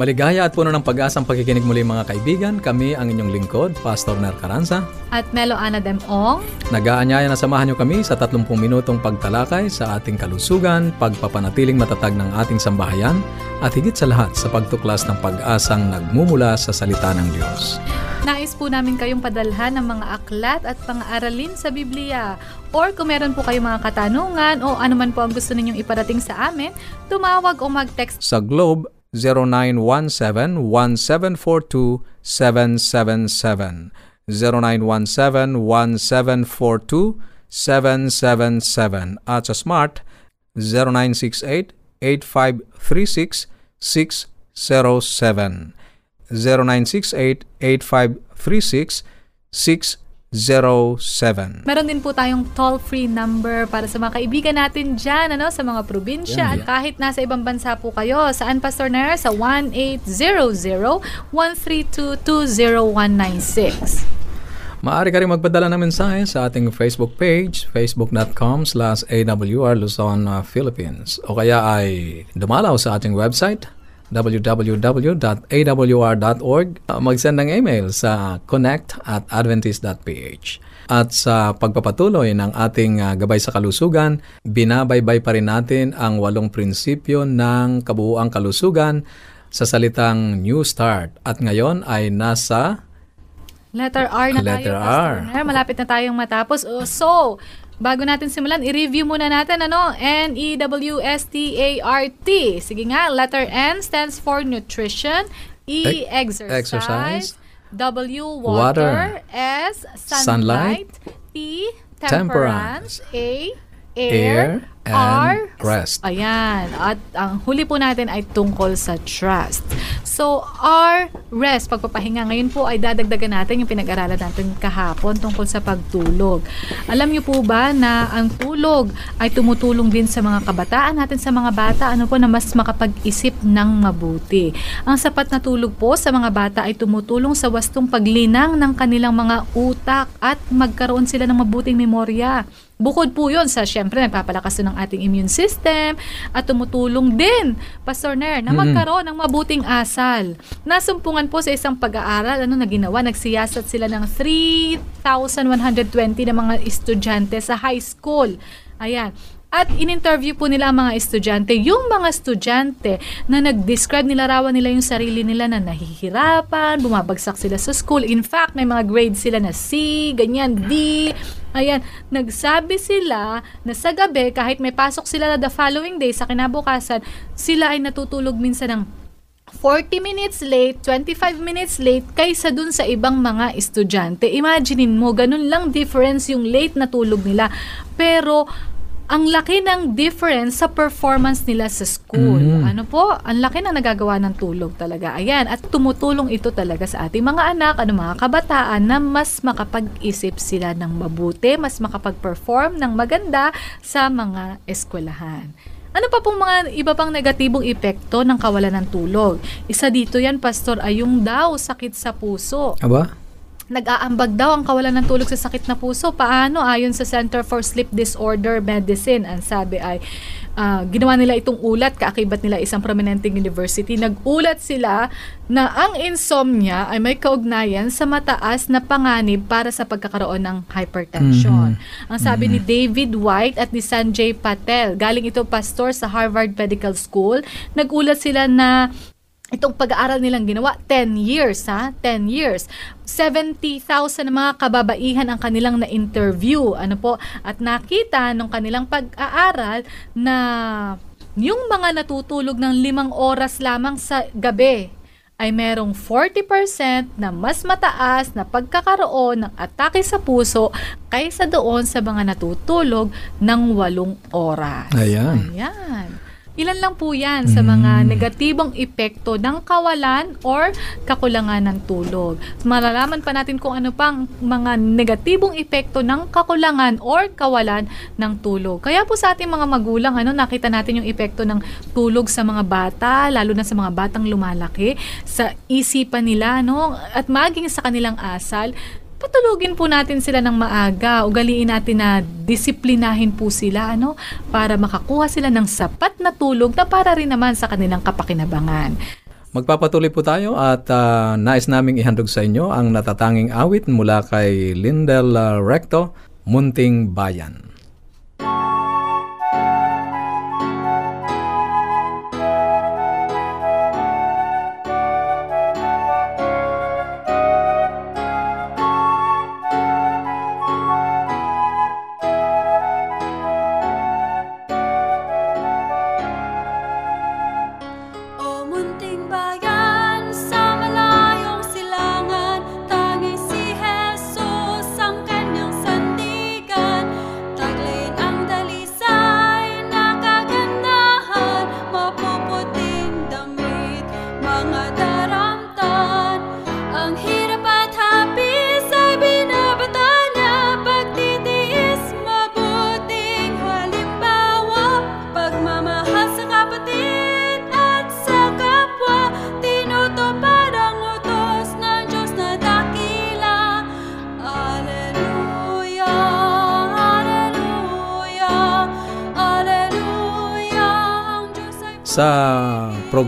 Maligaya at puno ng pag-asang pagkikinig muli mga kaibigan. Kami ang inyong lingkod, Pastor Ner Caranza. At Melo Ana Demong. Nag-aanyaya na samahan niyo kami sa 30 minutong pagtalakay sa ating kalusugan, pagpapanatiling matatag ng ating sambahayan, at higit sa lahat sa pagtuklas ng pag-asang nagmumula sa salita ng Diyos. Nais po namin kayong padalhan ng mga aklat at pang-aaralin sa Biblia. Or kung meron po kayong mga katanungan o anuman po ang gusto ninyong iparating sa amin, tumawag o mag-text Sa Globe, 0917 1742 777. 0917 1742 777. Acha Smart 0968 8536 607. 0968 8536 0968-8536-607. Meron din po tayong toll-free number para sa mga kaibigan natin dyan, ano, sa mga probinsya. Yan, At kahit nasa ibang bansa po kayo, saan Pastor Nair? Sa 1-800-132-20196. Maaari ka rin magpadala ng mensahe sa ating Facebook page, facebook.com slash awr Luzon, uh, Philippines. O kaya ay dumalaw sa ating website, www.awr.org. Uh, Mag-send ng email sa connect at adventist.ph. At sa pagpapatuloy ng ating uh, gabay sa kalusugan, binabaybay pa rin natin ang walong prinsipyo ng kabuuang kalusugan sa salitang New Start. At ngayon ay nasa Letter R na Letter tayo, R. Malapit na tayong matapos. Oh, So, bago natin simulan, i-review muna natin, ano? E N-E-W-S-T-A-R-T. Sige nga, letter N stands for nutrition. E, Ex- exercise. exercise. W, Water. water. S, Sunlight. sunlight. T, Temperance. temperance. A, Air air. and R, rest. Ayan. At ang huli po natin ay tungkol sa trust. So, R, rest, pagpapahinga. Ngayon po ay dadagdagan natin yung pinag-aralan natin kahapon tungkol sa pagtulog. Alam niyo po ba na ang tulog ay tumutulong din sa mga kabataan natin, sa mga bata, ano po, na mas makapag-isip ng mabuti. Ang sapat na tulog po sa mga bata ay tumutulong sa wastong paglinang ng kanilang mga utak at magkaroon sila ng mabuting memorya. Bukod po yun sa, syempre, nagpapalakas ng ating immune system at tumutulong din, Pastor Nair, na magkaroon ng mabuting asal. Nasumpungan po sa isang pag-aaral, ano na ginawa, nagsiyasat sila ng 3,120 na mga estudyante sa high school. Ayan. At in-interview po nila ang mga estudyante. Yung mga estudyante na nag-describe, nilarawan nila yung sarili nila na nahihirapan, bumabagsak sila sa school. In fact, may mga grades sila na C, ganyan, D. Ayan, nagsabi sila na sa gabi, kahit may pasok sila the following day, sa kinabukasan, sila ay natutulog minsan ng 40 minutes late, 25 minutes late kaysa dun sa ibang mga estudyante. Imaginein mo, ganun lang difference yung late na tulog nila. Pero ang laki ng difference sa performance nila sa school. Mhm. Ano po? Ang laki na nagagawa ng tulog talaga. Ayan, at tumutulong ito talaga sa ating mga anak, ano mga kabataan na mas makapag-isip sila ng mabuti, mas makapag-perform ng maganda sa mga eskwelahan. Ano pa pong mga iba pang negatibong epekto ng kawalan ng tulog? Isa dito yan, Pastor, ay yung daw sakit sa puso. Aba? Nag-aambag daw ang kawalan ng tulog sa sakit na puso. Paano? Ayon sa Center for Sleep Disorder Medicine, ang sabi ay ah, ginawa nila itong ulat, kaakibat nila isang prominenteng university. Nag-ulat sila na ang insomnia ay may kaugnayan sa mataas na panganib para sa pagkakaroon ng hypertension. Ang sabi ni David White at ni Sanjay Patel, galing ito pastor sa Harvard Medical School, nag-ulat sila na itong pag-aaral nilang ginawa, 10 years ha, 10 years. 70,000 na mga kababaihan ang kanilang na-interview. Ano po? At nakita nung kanilang pag-aaral na yung mga natutulog ng limang oras lamang sa gabi ay merong 40% na mas mataas na pagkakaroon ng atake sa puso kaysa doon sa mga natutulog ng walong oras. Ayan. Ayan. Ilan lang po yan sa mga negatibong epekto ng kawalan or kakulangan ng tulog. Malalaman pa natin kung ano pang mga negatibong epekto ng kakulangan or kawalan ng tulog. Kaya po sa ating mga magulang, ano, nakita natin yung epekto ng tulog sa mga bata, lalo na sa mga batang lumalaki, sa isipan nila, no, at maging sa kanilang asal, patulugin po natin sila ng maaga. Ugaliin natin na disiplinahin po sila ano para makakuha sila ng sapat na tulog na para rin naman sa kanilang kapakinabangan. Magpapatuloy po tayo at ah, nais naming ihandog sa inyo ang natatanging awit mula kay Lindel ah, Recto, Munting Bayan.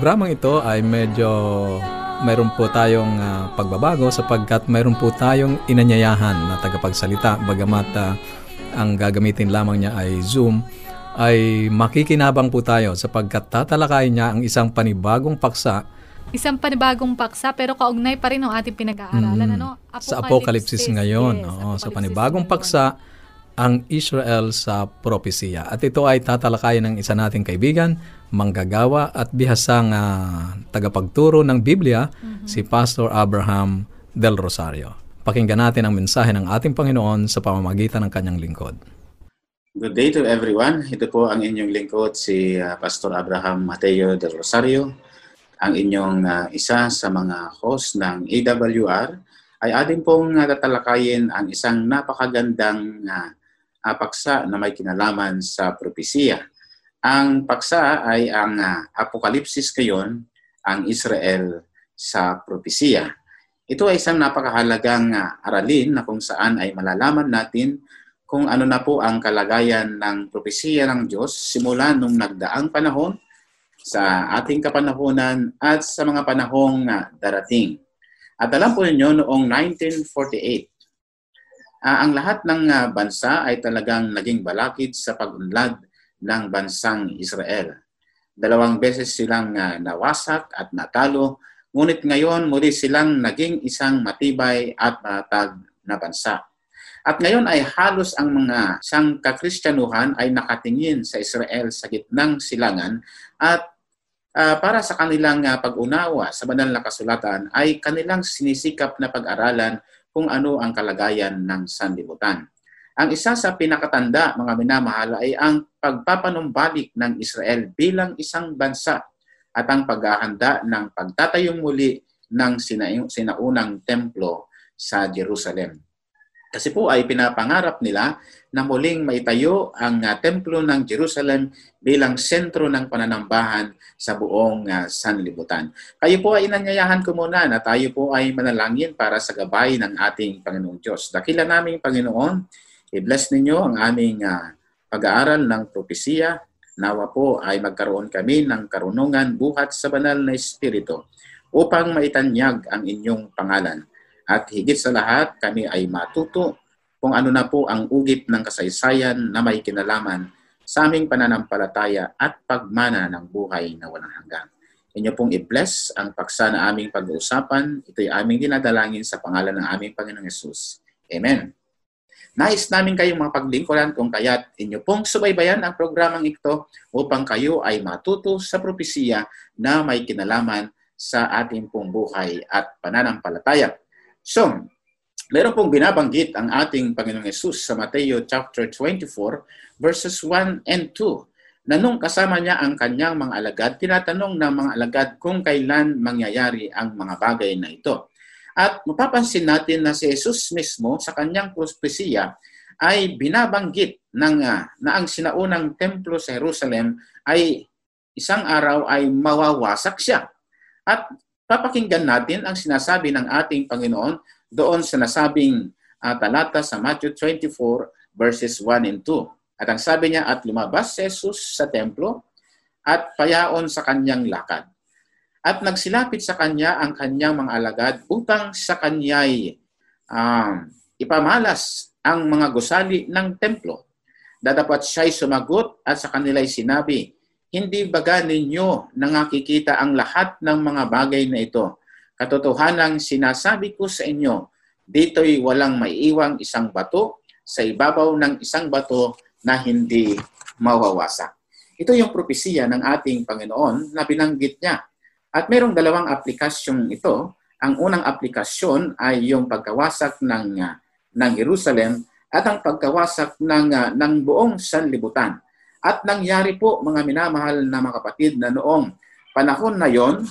Programang ito ay medyo mayroon po tayong ah, pagbabago sapagkat mayroon po tayong inanyayahan na tagapagsalita bagamat ah, ang gagamitin lamang niya ay Zoom ay makikinabang po tayo sapagkat tatalakayin niya ang isang panibagong paksa Isang panibagong paksa pero kaugnay pa rin ang ating pinag-aaralan. Mm. Ano? sa Apokalipsis ngayon. Yes, Oo, sa Apokalipsis panibagong ngayon. Ang Israel sa propesiya. At ito ay tatalakayin ng isa nating kaibigan, manggagawa at bihasang ah, tagapagturo ng Biblia, Mm-hmm. si Pastor Abraham Del Rosario. Pakinggan natin ang mensahe ng ating Panginoon sa pamamagitan ng kanyang lingkod. Good day to everyone. Ito po ang inyong lingkod, si uh, Pastor Abraham Mateo del Rosario, ang inyong uh, isa sa mga host ng AWR. Ay atin pong uh, tatalakayin ang isang napakagandang uh, uh, paksa na may kinalaman sa propesiya. Ang paksa ay ang uh, Apokalipsis ngayon, ang Israel sa propesiya. Ito ay isang napakahalagang uh, aralin na kung saan ay malalaman natin kung ano na po ang kalagayan ng propesiya ng Diyos simula nung nagdaang panahon sa ating kapanahonan at sa mga panahong ah, darating. At alam po ninyo, noong 1948, ah, ang lahat ng ah, bansa ay talagang naging balakid sa pag-unlad ng bansang Israel. Dalawang beses silang ah, nawasak at natalo, ngunit ngayon muli silang naging isang matibay at matag na bansa. At ngayon ay halos ang mga sangkakristyanuhan ay nakatingin sa Israel sa gitnang silangan at ah, para sa kanilang ah, pag-unawa sa banal na kasulatan ay kanilang sinisikap na pag-aralan kung ano ang kalagayan ng sanlibutan. Ang isa sa pinakatanda, mga minamahal, ay ang pagpapanumbalik ng Israel bilang isang bansa at ang paghahanda ng pagtatayong muli ng sina- sinaunang templo sa Jerusalem. Kasi po ay pinapangarap nila na muling maitayo ang ah, templo ng Jerusalem bilang sentro ng pananambahan sa buong ah, sanlibutan. Kayo po ay inanyayahan ko muna na tayo po ay manalangin para sa gabay ng ating Panginoong Diyos. Dakila naming Panginoon, i-bless ninyo ang aming ah, pag-aaral ng propesiya. Nawa po ay magkaroon kami ng karunungan buhat sa banal na Espiritu upang maitanyag ang inyong pangalan. At higit sa lahat, kami ay matuto kung ano na po ang ugit ng kasaysayan na may kinalaman sa aming pananampalataya at pagmana ng buhay na walang hanggan. Inyo pong i-bless ang paksa na aming pag-uusapan. Ito'y aming dinadalangin sa pangalan ng aming Panginoong Yesus. Amen. Nais namin kayong mga paglingkuran kung kaya't inyo pong subaybayan ang programang ito upang kayo ay matuto sa propesiya na may kinalaman sa ating pong buhay at pananampalataya. So, meron pong binabanggit ang ating Panginoong Yesus sa Mateo chapter 24 verses 1 and 2. na nung kasama niya ang kanyang mga alagad, tinatanong ng mga alagad kung kailan mangyayari ang mga bagay na ito. At mapapansin natin na si Jesus mismo sa kanyang propesiya ay binabanggit ng, uh, na ang sinaunang templo sa Jerusalem ay isang araw ay mawawasak siya. At papakinggan natin ang sinasabi ng ating Panginoon doon sa nasabing uh, talata sa Matthew 24 verses 1 and 2. At ang sabi niya, at lumabas si Jesus sa templo at payaon sa kanyang lakad. At nagsilapit sa kanya ang kanyang mga alagad upang sa kanya'y um, ipamalas ang mga gusali ng templo. Dadapat siya'y sumagot at sa kanila'y sinabi, hindi baga ninyo nangakikita ang lahat ng mga bagay na ito. Katotohanang sinasabi ko sa inyo, dito'y walang maiiwang isang bato sa ibabaw ng isang bato na hindi mawawasak. Ito yung propesiya ng ating Panginoon na binanggit niya. At mayroong dalawang aplikasyong ito. Ang unang aplikasyon ay yung pagkawasak ng, uh, ng Jerusalem at ang pagkawasak ng, uh, ng buong sanlibutan. At nangyari po mga minamahal na mga kapatid na noong panahon na yon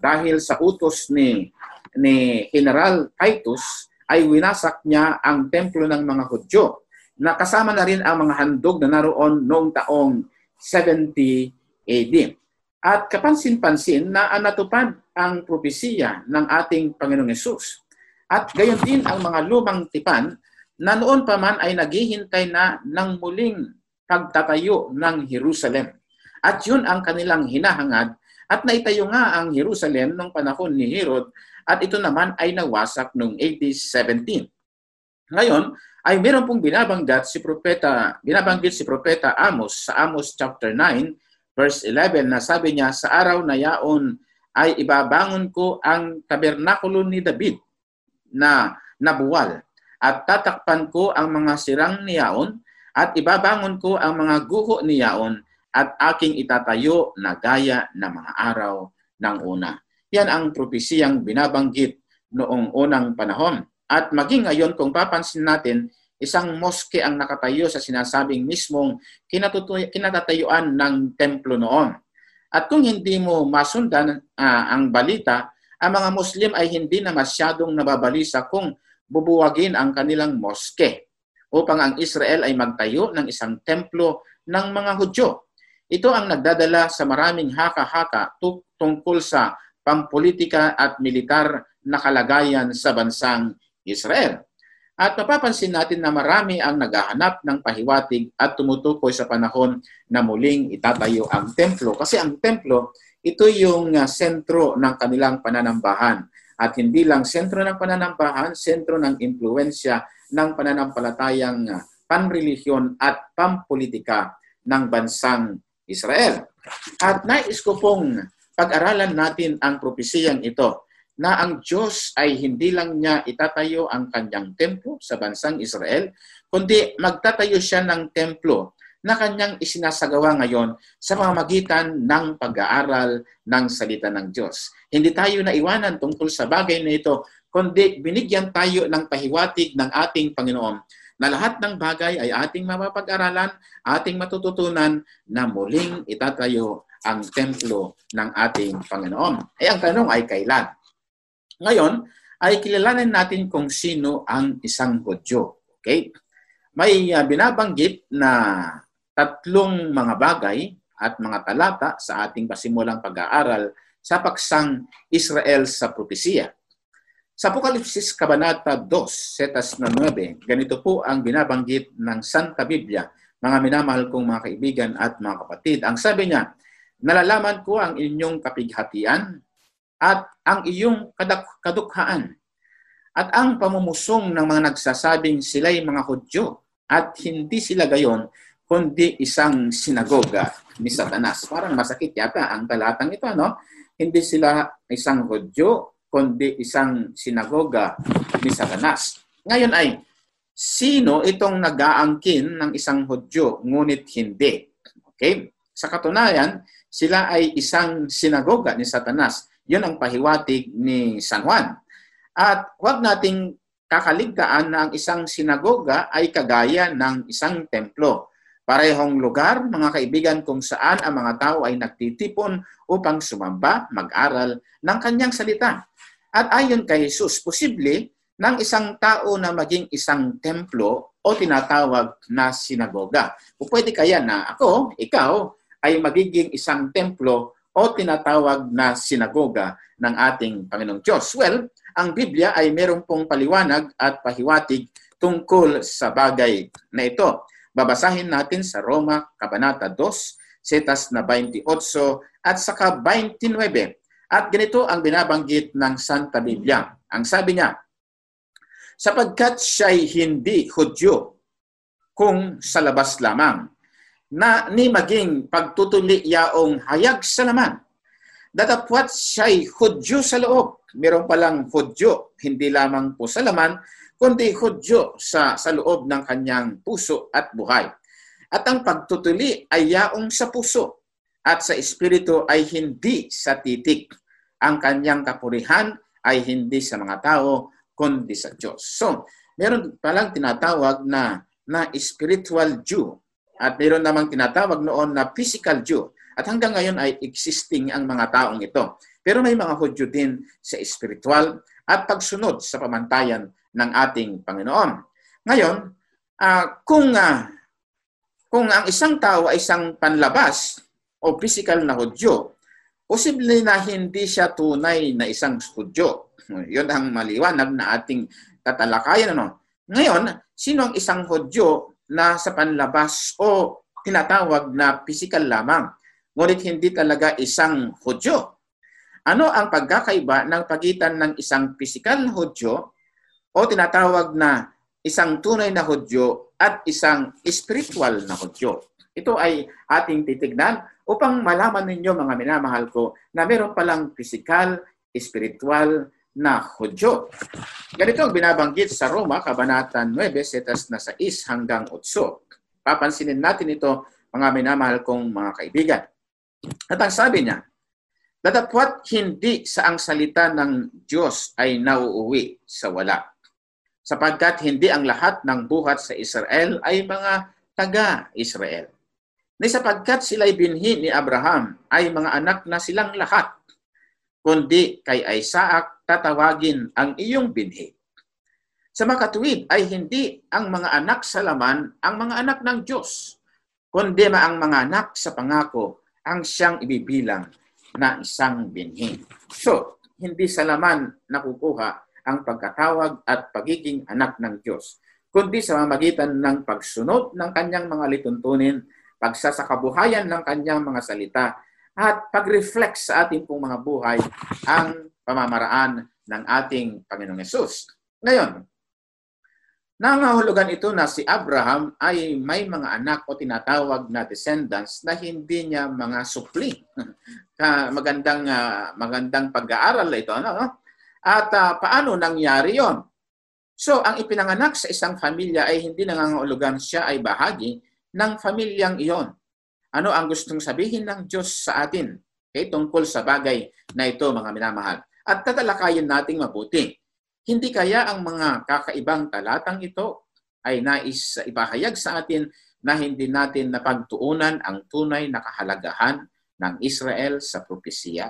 dahil sa utos ni ni General Titus ay winasak niya ang templo ng mga Hudyo na kasama na rin ang mga handog na naroon noong taong 70 AD. At kapansin-pansin na natupad ang propesiya ng ating Panginoong Yesus. At gayon din ang mga lumang tipan na noon pa man ay naghihintay na ng muling pagtatayo ng Jerusalem. At yun ang kanilang hinahangad at naitayo nga ang Jerusalem noong panahon ni Herod at ito naman ay nawasak noong AD 17. Ngayon, ay meron pong binabanggit si propeta, binabanggit si propeta Amos sa Amos chapter 9 verse 11 na sabi niya sa araw na yaon ay ibabangon ko ang tabernakulo ni David na nabuwal at tatakpan ko ang mga sirang niyaon at ibabangon ko ang mga guho niyaon at aking itatayo na gaya ng mga araw ng una. Yan ang propesiyang binabanggit noong unang panahon. At maging ngayon kung papansin natin, isang moske ang nakatayo sa sinasabing mismong kinatatayuan ng templo noon. At kung hindi mo masundan uh, ang balita, ang mga Muslim ay hindi na masyadong nababalisa kung bubuwagin ang kanilang moske upang ang Israel ay magtayo ng isang templo ng mga Hudyo. Ito ang nagdadala sa maraming haka-haka tungkol sa pampolitika at militar na kalagayan sa bansang Israel. At mapapansin natin na marami ang naghahanap ng pahiwatig at tumutukoy sa panahon na muling itatayo ang templo. Kasi ang templo, ito yung uh, sentro ng kanilang pananambahan. At hindi lang sentro ng pananambahan, sentro ng impluensya ng pananampalatayang uh, panrelihiyon at pampolitika ng bansang Israel. At nais ko pong pag-aralan natin ang propesiyang ito na ang Diyos ay hindi lang niya itatayo ang kanyang templo sa bansang Israel, kundi magtatayo siya ng templo na kanyang isinasagawa ngayon sa pamamagitan ng pag-aaral ng salita ng Diyos. Hindi tayo naiwanan tungkol sa bagay na ito, kundi binigyan tayo ng pahiwatig ng ating Panginoon na lahat ng bagay ay ating mapapag-aralan, ating matututunan na muling itatayo ang templo ng ating Panginoon. Ay ang tanong ay kailan? Ngayon, ay kilalanin natin kung sino ang isang Hudyo. Okay? May uh, binabanggit na tatlong mga bagay at mga talata sa ating pasimulang pag-aaral sa paksang Israel sa propesiya. Sa Apokalipsis Kabanata 2, setas na 9, ganito po ang binabanggit ng Santa Biblia, mga minamahal kong mga kaibigan at mga kapatid. Ang sabi niya, nalalaman ko ang inyong kapighatian at ang iyong kadukhaan at ang pamumusong ng mga nagsasabing sila'y mga Hudyo at hindi sila gayon kundi isang sinagoga ni Satanas. Parang masakit yata ang talatang ito, no? Hindi sila isang Hudyo kundi isang sinagoga ni Satanas. Ngayon ay, sino itong nag-aangkin ng isang Hudyo ngunit hindi? Okay? Sa katunayan, sila ay isang sinagoga ni Satanas yun ang pahiwatig ni San Juan. At huwag nating kakaligtaan na ang isang sinagoga ay kagaya ng isang templo. Parehong lugar, mga kaibigan, kung saan ang mga tao ay nagtitipon upang sumamba, mag-aral ng kanyang salita. At ayon kay Jesus, posible ng isang tao na maging isang templo o tinatawag na sinagoga. O pwede kaya na ako, ikaw, ay magiging isang templo o tinatawag na sinagoga ng ating Panginoong Diyos. Well, ang Biblia ay meron pong paliwanag at pahiwatig tungkol sa bagay na ito. Babasahin natin sa Roma, Kabanata 2, setas na 28 at saka 29. At ganito ang binabanggit ng Santa Biblia. Ang sabi niya, sapagkat siya'y hindi Hudyo kung sa labas lamang, na ni maging pagtutuli yaong hayag sa laman. Datapwat siya'y Hudyo sa loob. Meron palang Hudyo, hindi lamang po sa laman, kundi hudyo sa, sa loob ng kanyang puso at buhay. At ang pagtutuli ay yaong sa puso at sa espiritu ay hindi sa titik. Ang kanyang kapurihan ay hindi sa mga tao, kundi sa Diyos. So, meron palang tinatawag na na spiritual Jew at meron namang tinatawag noon na physical Jew. At hanggang ngayon ay existing ang mga taong ito. Pero may mga Hudyo din sa spiritual at pagsunod sa pamantayan ng ating Panginoon. Ngayon, uh, kung uh, kung ang isang tao ay isang panlabas o physical na Hudyo, posible na hindi siya tunay na isang Hudyo. Yun ang maliwanag na ating tatalakayan. Ano? Ngayon, sino ang isang Hudyo na sa panlabas o tinatawag na physical lamang, ngunit hindi talaga isang Hudyo? Ano ang pagkakaiba ng pagitan ng isang physical Hudyo o tinatawag na isang tunay na Hudyo at isang spiritual na Hudyo. Ito ay ating titignan upang malaman ninyo mga minamahal ko na meron palang physical, spiritual na Hudyo. Ganito ang binabanggit sa Roma, Kabanata 9, setas na 6 hanggang 8. Papansinin natin ito mga minamahal kong mga kaibigan. At ang sabi niya, Datapwat hindi sa ang salita ng Diyos ay nauuwi sa wala sapagkat hindi ang lahat ng buhat sa Israel ay mga taga-Israel. Ni sapagkat sila'y binhi ni Abraham ay mga anak na silang lahat, kundi kay Isaac tatawagin ang iyong binhi. Sa makatuwid ay hindi ang mga anak sa laman ang mga anak ng Diyos, kundi ang mga anak sa pangako ang siyang ibibilang na isang binhi. So, hindi sa laman nakukuha ang pagkatawag at pagiging anak ng Diyos, kundi sa mamagitan ng pagsunod ng kanyang mga lituntunin, pagsasakabuhayan ng kanyang mga salita, at pag-reflect sa ating pong mga buhay ang pamamaraan ng ating Panginoong Yesus. Ngayon, nangahulugan ito na si Abraham ay may mga anak o tinatawag na descendants na hindi niya mga supli. magandang uh, magandang pag-aaral ito, ano? At uh, paano nangyari yon? So, ang ipinanganak sa isang pamilya ay hindi nangangahulugan siya ay bahagi ng pamilyang iyon. Ano ang gustong sabihin ng Diyos sa atin? Okay, tungkol sa bagay na ito, mga minamahal. At tatalakayin nating mabuti. Hindi kaya ang mga kakaibang talatang ito ay nais ipahayag sa atin na hindi natin napagtuunan ang tunay na kahalagahan ng Israel sa propesiya?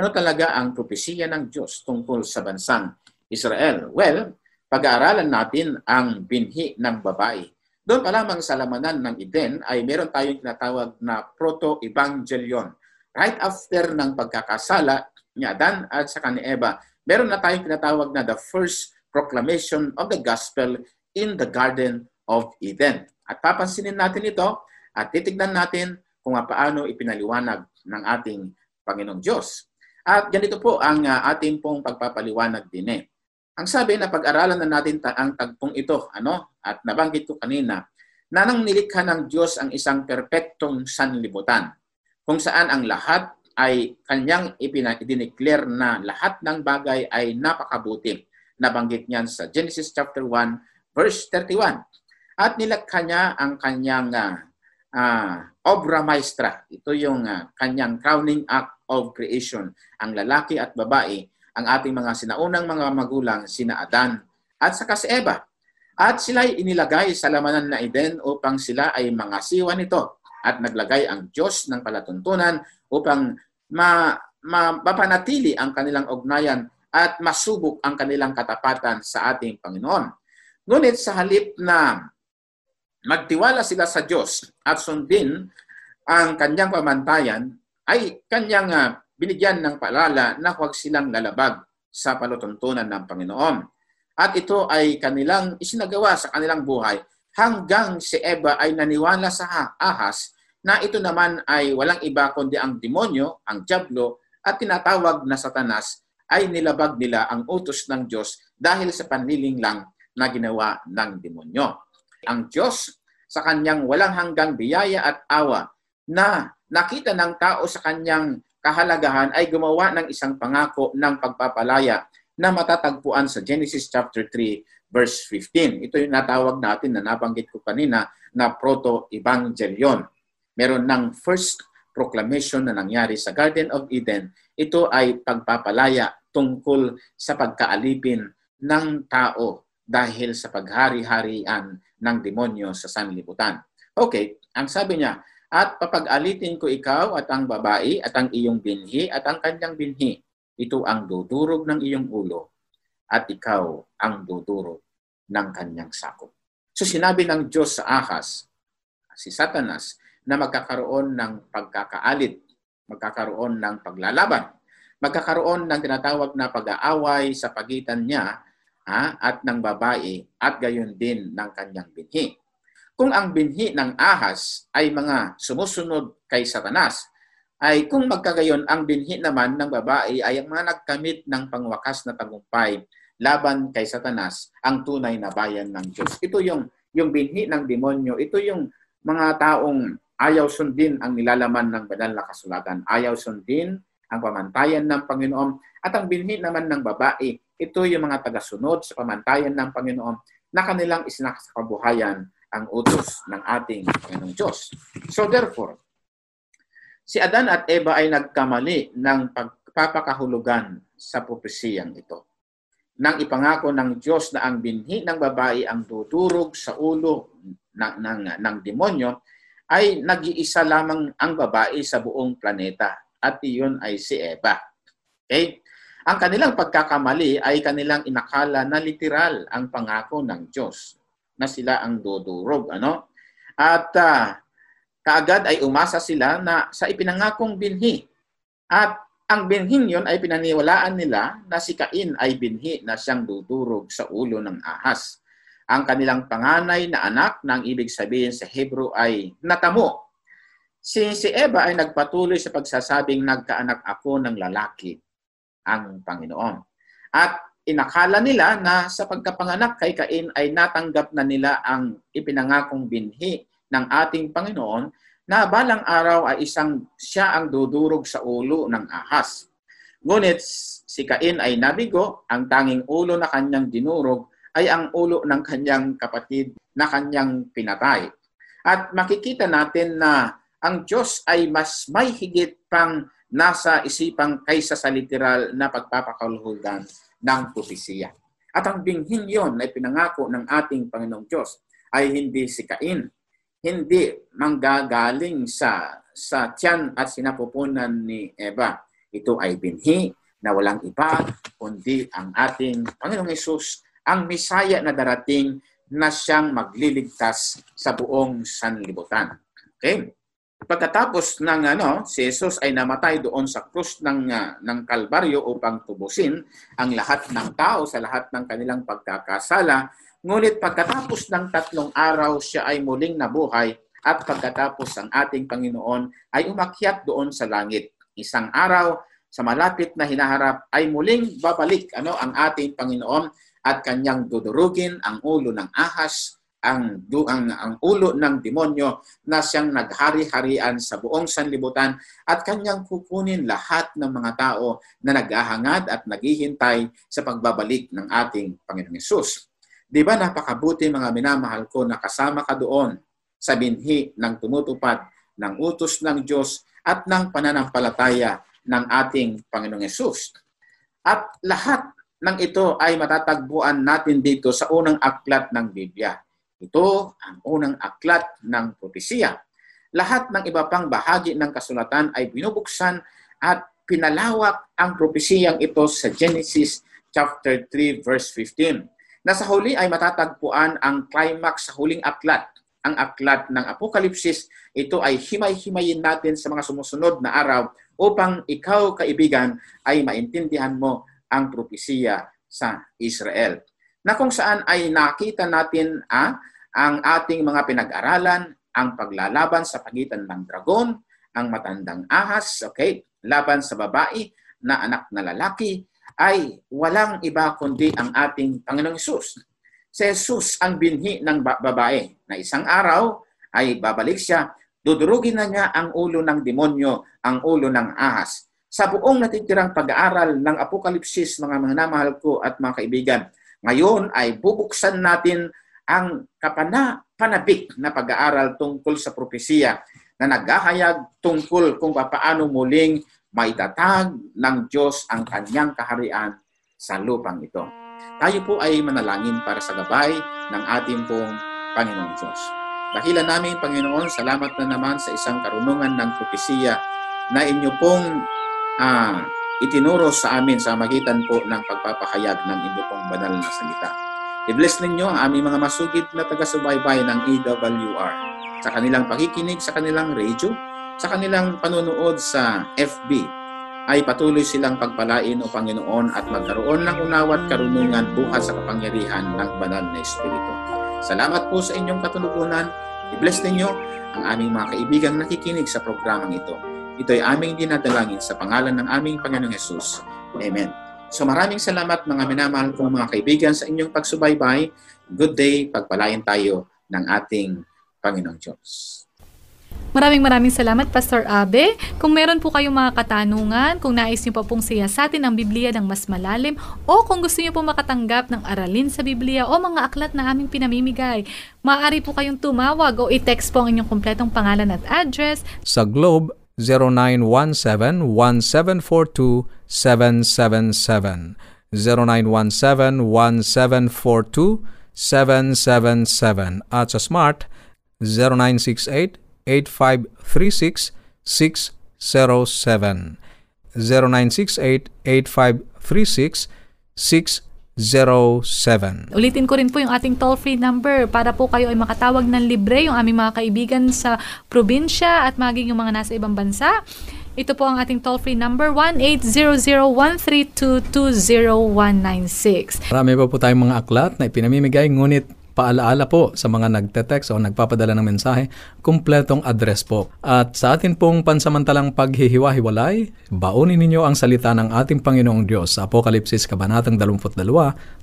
Ano talaga ang propesiya ng Diyos tungkol sa bansang Israel? Well, pag-aaralan natin ang binhi ng babae. Doon pa lamang sa lamanan ng Eden ay meron tayong tinatawag na proto-evangelion. Right after ng pagkakasala ni Adan at sa ni Eva, meron na tayong tinatawag na the first proclamation of the gospel in the Garden of Eden. At papansinin natin ito at titignan natin kung paano ipinaliwanag ng ating Panginoong Diyos. At ganito po ang uh, ating pong pagpapaliwanag din eh. Ang sabi na pag-aralan na natin ta- ang tagpong ito, ano? At nabanggit ko kanina, na nang nilikha ng Diyos ang isang perpektong sanlibutan, kung saan ang lahat ay kanyang ipinadineclare na lahat ng bagay ay napakabuti. Nabanggit niyan sa Genesis chapter 1, verse 31. At nilakha niya ang kanyang uh, uh, obra maestra. Ito yung uh, kanyang crowning act of creation. Ang lalaki at babae, ang ating mga sinaunang mga magulang, sina Adan at saka si Eva. At sila ay inilagay sa lamanan na Eden upang sila ay mangasiwa nito. At naglagay ang Diyos ng palatuntunan upang ma, ma, mapanatili ang kanilang ugnayan at masubok ang kanilang katapatan sa ating Panginoon. Ngunit sa halip na magtiwala sila sa Diyos at sundin ang kanyang pamantayan, ay kanyang uh, binigyan ng paalala na huwag silang lalabag sa palutuntunan ng Panginoon. At ito ay kanilang isinagawa sa kanilang buhay hanggang si Eva ay naniwala sa ahas na ito naman ay walang iba kundi ang demonyo, ang Diablo, at tinatawag na satanas ay nilabag nila ang utos ng Diyos dahil sa panliling lang na ginawa ng demonyo. Ang Diyos sa kanyang walang hanggang biyaya at awa na nakita ng tao sa kanyang kahalagahan ay gumawa ng isang pangako ng pagpapalaya na matatagpuan sa Genesis chapter 3 verse 15. Ito yung natawag natin na nabanggit ko kanina na proto-evangelion. Meron ng first proclamation na nangyari sa Garden of Eden. Ito ay pagpapalaya tungkol sa pagkaalipin ng tao dahil sa paghari-harian ng demonyo sa sanlibutan. Okay, ang sabi niya, at papag-alitin ko ikaw at ang babae at ang iyong binhi at ang kanyang binhi. Ito ang dudurog ng iyong ulo at ikaw ang dudurog ng kanyang sakop. So sinabi ng Diyos sa Ahas, si Satanas, na magkakaroon ng pagkakaalit, magkakaroon ng paglalaban, magkakaroon ng tinatawag na pag-aaway sa pagitan niya ha, at ng babae at gayon din ng kanyang binhi. Kung ang binhi ng ahas ay mga sumusunod kay Satanas, ay kung magkagayon ang binhi naman ng babae ay ang mga nagkamit ng pangwakas na tagumpay laban kay Satanas, ang tunay na bayan ng Diyos. Ito yung, yung binhi ng demonyo, ito yung mga taong ayaw sundin ang nilalaman ng banal na kasulatan. Ayaw sundin ang pamantayan ng Panginoon. At ang binhi naman ng babae, ito yung mga tagasunod sa pamantayan ng Panginoon na kanilang isinakasakabuhayan ang utos ng ating Panginoong Diyos. So therefore, si Adan at Eva ay nagkamali ng pagpapakahulugan sa propesiyang ito. Nang ipangako ng Diyos na ang binhi ng babae ang dudurog sa ulo ng, ng, ng demonyo, ay nag-iisa lamang ang babae sa buong planeta at iyon ay si Eva. Okay? Ang kanilang pagkakamali ay kanilang inakala na literal ang pangako ng Diyos na sila ang dudurog. Ano? At uh, kaagad ay umasa sila na sa ipinangakong binhi. At ang binhin yon ay pinaniwalaan nila na si Cain ay binhi na siyang dudurog sa ulo ng ahas. Ang kanilang panganay na anak na ang ibig sabihin sa Hebrew ay natamo. Si, si Eva ay nagpatuloy sa pagsasabing nagkaanak ako ng lalaki, ang Panginoon. At inakala nila na sa pagkapanganak kay Cain ay natanggap na nila ang ipinangakong binhi ng ating Panginoon na balang araw ay isang siya ang dudurog sa ulo ng ahas. Ngunit si Cain ay nabigo, ang tanging ulo na kanyang dinurog ay ang ulo ng kanyang kapatid na kanyang pinatay. At makikita natin na ang Diyos ay mas may higit pang nasa isipang kaysa sa literal na pagpapakalhugan ng propesiya. At ang binhin yon na ipinangako ng ating Panginoong Diyos ay hindi si Cain, hindi manggagaling sa sa tiyan at sinapupunan ni Eva. Ito ay binhi na walang iba kundi ang ating Panginoong Yesus, ang Misaya na darating na siyang magliligtas sa buong sanlibutan. Okay? Pagkatapos ng ano, si Jesus ay namatay doon sa krus ng uh, ng Kalbaryo upang tubusin ang lahat ng tao sa lahat ng kanilang pagkakasala. Ngunit pagkatapos ng tatlong araw siya ay muling nabuhay at pagkatapos ang ating Panginoon ay umakyat doon sa langit. Isang araw sa malapit na hinaharap ay muling babalik ano ang ating Panginoon at kanyang dudurugin ang ulo ng ahas ang, ang, ang ulo ng demonyo na siyang naghari-harian sa buong sanlibutan at kanyang kukunin lahat ng mga tao na naghahangad at naghihintay sa pagbabalik ng ating Panginoong Yesus. Di ba napakabuti mga minamahal ko na kasama ka doon sa binhi ng tumutupad ng utos ng Diyos at ng pananampalataya ng ating Panginoong Yesus. At lahat ng ito ay matatagpuan natin dito sa unang aklat ng Biblia. Ito ang unang aklat ng propesiya. Lahat ng iba pang bahagi ng kasulatan ay binubuksan at pinalawak ang propesiyang ito sa Genesis chapter 3 verse 15. Na sa huli ay matatagpuan ang climax sa huling aklat. Ang aklat ng Apokalipsis, ito ay himay-himayin natin sa mga sumusunod na araw upang ikaw, kaibigan, ay maintindihan mo ang propesiya sa Israel. Na kung saan ay nakita natin ah, ang ating mga pinag-aralan, ang paglalaban sa pagitan ng dragon, ang matandang ahas, okay, laban sa babae na anak na lalaki, ay walang iba kundi ang ating Panginoong Yesus. Si Jesus ang binhi ng ba- babae na isang araw ay babalik siya, dudurugin na niya ang ulo ng demonyo, ang ulo ng ahas. Sa buong natitirang pag-aaral ng Apokalipsis, mga namahal ko at mga kaibigan, ngayon ay bubuksan natin ang kapana-panabik na pag-aaral tungkol sa propesiya na naghahayag tungkol kung paano muling maitatag ng Diyos ang kanyang kaharian sa lupang ito. Tayo po ay manalangin para sa gabay ng ating pong Panginoong Diyos. Dahilan namin, Panginoon, salamat na naman sa isang karunungan ng propesiya na inyo pong ah, itinuro sa amin sa magitan po ng pagpapahayag ng inyo pong banal na salita. I-bless ninyo ang aming mga masugid na taga-subaybay ng EWR sa kanilang pakikinig sa kanilang radio, sa kanilang panunood sa FB, ay patuloy silang pagpalain o Panginoon at magkaroon ng unawa at karunungan buhat sa kapangyarihan ng banal na Espiritu. Salamat po sa inyong katunugunan. I-bless ninyo ang aming mga kaibigang nakikinig sa programang ito. Ito ay aming dinadalangin sa pangalan ng aming Panginoong Yesus. Amen. So maraming salamat mga minamahal kong mga kaibigan sa inyong pagsubaybay. Good day, pagpalain tayo ng ating Panginoong Diyos. Maraming maraming salamat, Pastor Abe. Kung meron po kayong mga katanungan, kung nais niyo pa pong siyasatin ang Biblia ng mas malalim, o kung gusto niyo po makatanggap ng aralin sa Biblia o mga aklat na aming pinamimigay, maaari po kayong tumawag o i-text po ang inyong kompletong pangalan at address Sa Globe, 0917 1742 777. 0917 1742 777. At Smart 0968 8536 607. 0968 8536 0968-8536-607. Ulitin ko rin po yung ating toll-free number para po kayo ay makatawag ng libre yung aming mga kaibigan sa probinsya at maging yung mga nasa ibang bansa. Ito po ang ating toll-free number 1-800-132-20196. Marami pa po tayong mga aklat na ipinamimigay, ngunit paalaala po sa mga nagte-text o nagpapadala ng mensahe, kumpletong address po. At sa atin pong pansamantalang paghihiwa-hiwalay, baunin ninyo ang salita ng ating Panginoong Diyos sa Apokalipsis Kabanatang 22,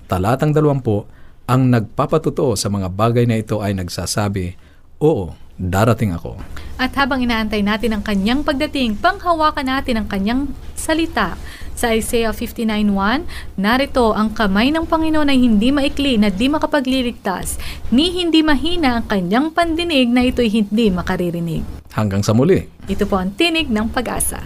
Talatang 20, ang nagpapatuto sa mga bagay na ito ay nagsasabi, Oo, darating ako. At habang inaantay natin ang kanyang pagdating, panghawakan natin ang kanyang salita. Sa Isaiah 59.1, narito ang kamay ng Panginoon ay hindi maikli na di makapagliligtas, ni hindi mahina ang kanyang pandinig na ito'y hindi makaririnig. Hanggang sa muli. Ito po ang tinig ng pag-asa.